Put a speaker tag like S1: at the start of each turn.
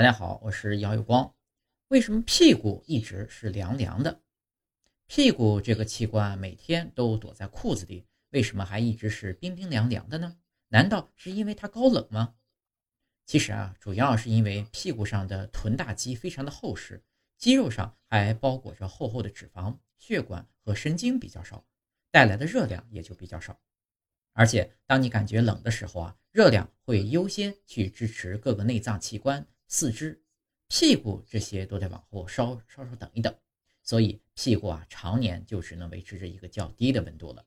S1: 大家好，我是姚有光。为什么屁股一直是凉凉的？屁股这个器官每天都躲在裤子里，为什么还一直是冰冰凉凉的呢？难道是因为它高冷吗？其实啊，主要是因为屁股上的臀大肌非常的厚实，肌肉上还包裹着厚厚的脂肪，血管和神经比较少，带来的热量也就比较少。而且，当你感觉冷的时候啊，热量会优先去支持各个内脏器官。四肢、屁股这些都得往后稍稍稍等一等，所以屁股啊常年就只能维持着一个较低的温度了。